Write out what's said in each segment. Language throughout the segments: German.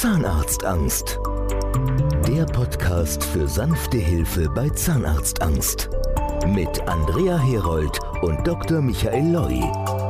Zahnarztangst. Der Podcast für sanfte Hilfe bei Zahnarztangst. Mit Andrea Herold und Dr. Michael Loi.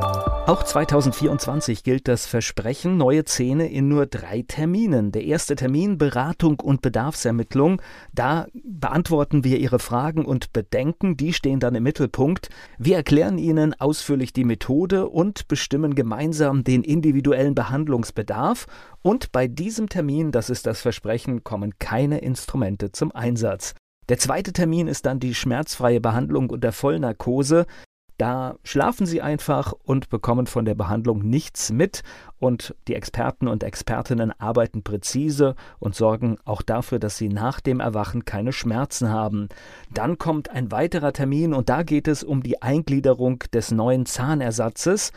Auch 2024 gilt das Versprechen neue Zähne in nur drei Terminen. Der erste Termin Beratung und Bedarfsermittlung. Da beantworten wir Ihre Fragen und Bedenken. Die stehen dann im Mittelpunkt. Wir erklären Ihnen ausführlich die Methode und bestimmen gemeinsam den individuellen Behandlungsbedarf. Und bei diesem Termin, das ist das Versprechen, kommen keine Instrumente zum Einsatz. Der zweite Termin ist dann die schmerzfreie Behandlung unter Vollnarkose. Da schlafen sie einfach und bekommen von der Behandlung nichts mit und die Experten und Expertinnen arbeiten präzise und sorgen auch dafür, dass sie nach dem Erwachen keine Schmerzen haben. Dann kommt ein weiterer Termin und da geht es um die Eingliederung des neuen Zahnersatzes.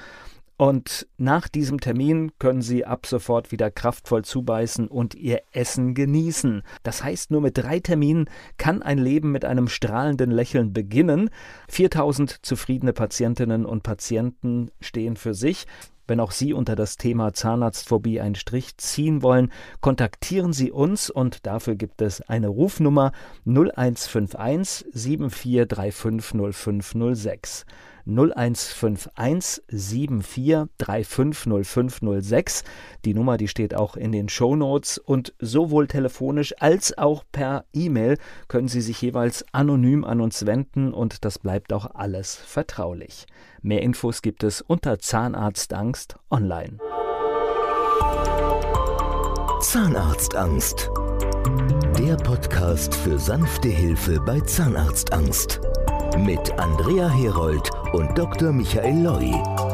Und nach diesem Termin können Sie ab sofort wieder kraftvoll zubeißen und Ihr Essen genießen. Das heißt, nur mit drei Terminen kann ein Leben mit einem strahlenden Lächeln beginnen. 4000 zufriedene Patientinnen und Patienten stehen für sich. Wenn auch Sie unter das Thema Zahnarztphobie einen Strich ziehen wollen, kontaktieren Sie uns und dafür gibt es eine Rufnummer 0151 7435 0506. 0151 74 350506. Die Nummer, die steht auch in den Show Notes und sowohl telefonisch als auch per E-Mail können Sie sich jeweils anonym an uns wenden und das bleibt auch alles vertraulich. Mehr Infos gibt es unter Zahnarztangst online. Zahnarztangst. Der Podcast für sanfte Hilfe bei Zahnarztangst. Mit Andrea Herold und Dr. Michael Loi.